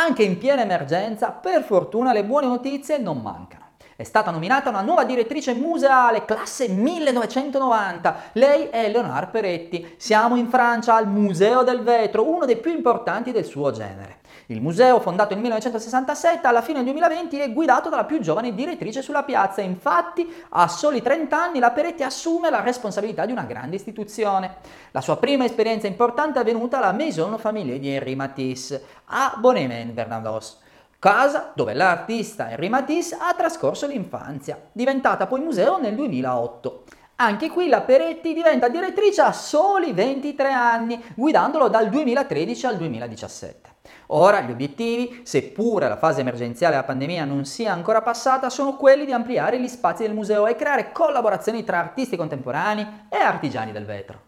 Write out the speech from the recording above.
Anche in piena emergenza, per fortuna le buone notizie non mancano. È stata nominata una nuova direttrice museale, classe 1990. Lei è Leonard Peretti. Siamo in Francia al Museo del Vetro, uno dei più importanti del suo genere. Il museo, fondato nel 1967, alla fine del 2020 è guidato dalla più giovane direttrice sulla piazza. Infatti, a soli 30 anni, la Peretti assume la responsabilità di una grande istituzione. La sua prima esperienza importante è avvenuta alla Maison Famille di Henri Matisse, a Bonnemen-Bernados casa dove l'artista Henri Matisse ha trascorso l'infanzia, diventata poi museo nel 2008. Anche qui la Peretti diventa direttrice a soli 23 anni, guidandolo dal 2013 al 2017. Ora gli obiettivi, seppure la fase emergenziale della pandemia non sia ancora passata, sono quelli di ampliare gli spazi del museo e creare collaborazioni tra artisti contemporanei e artigiani del vetro.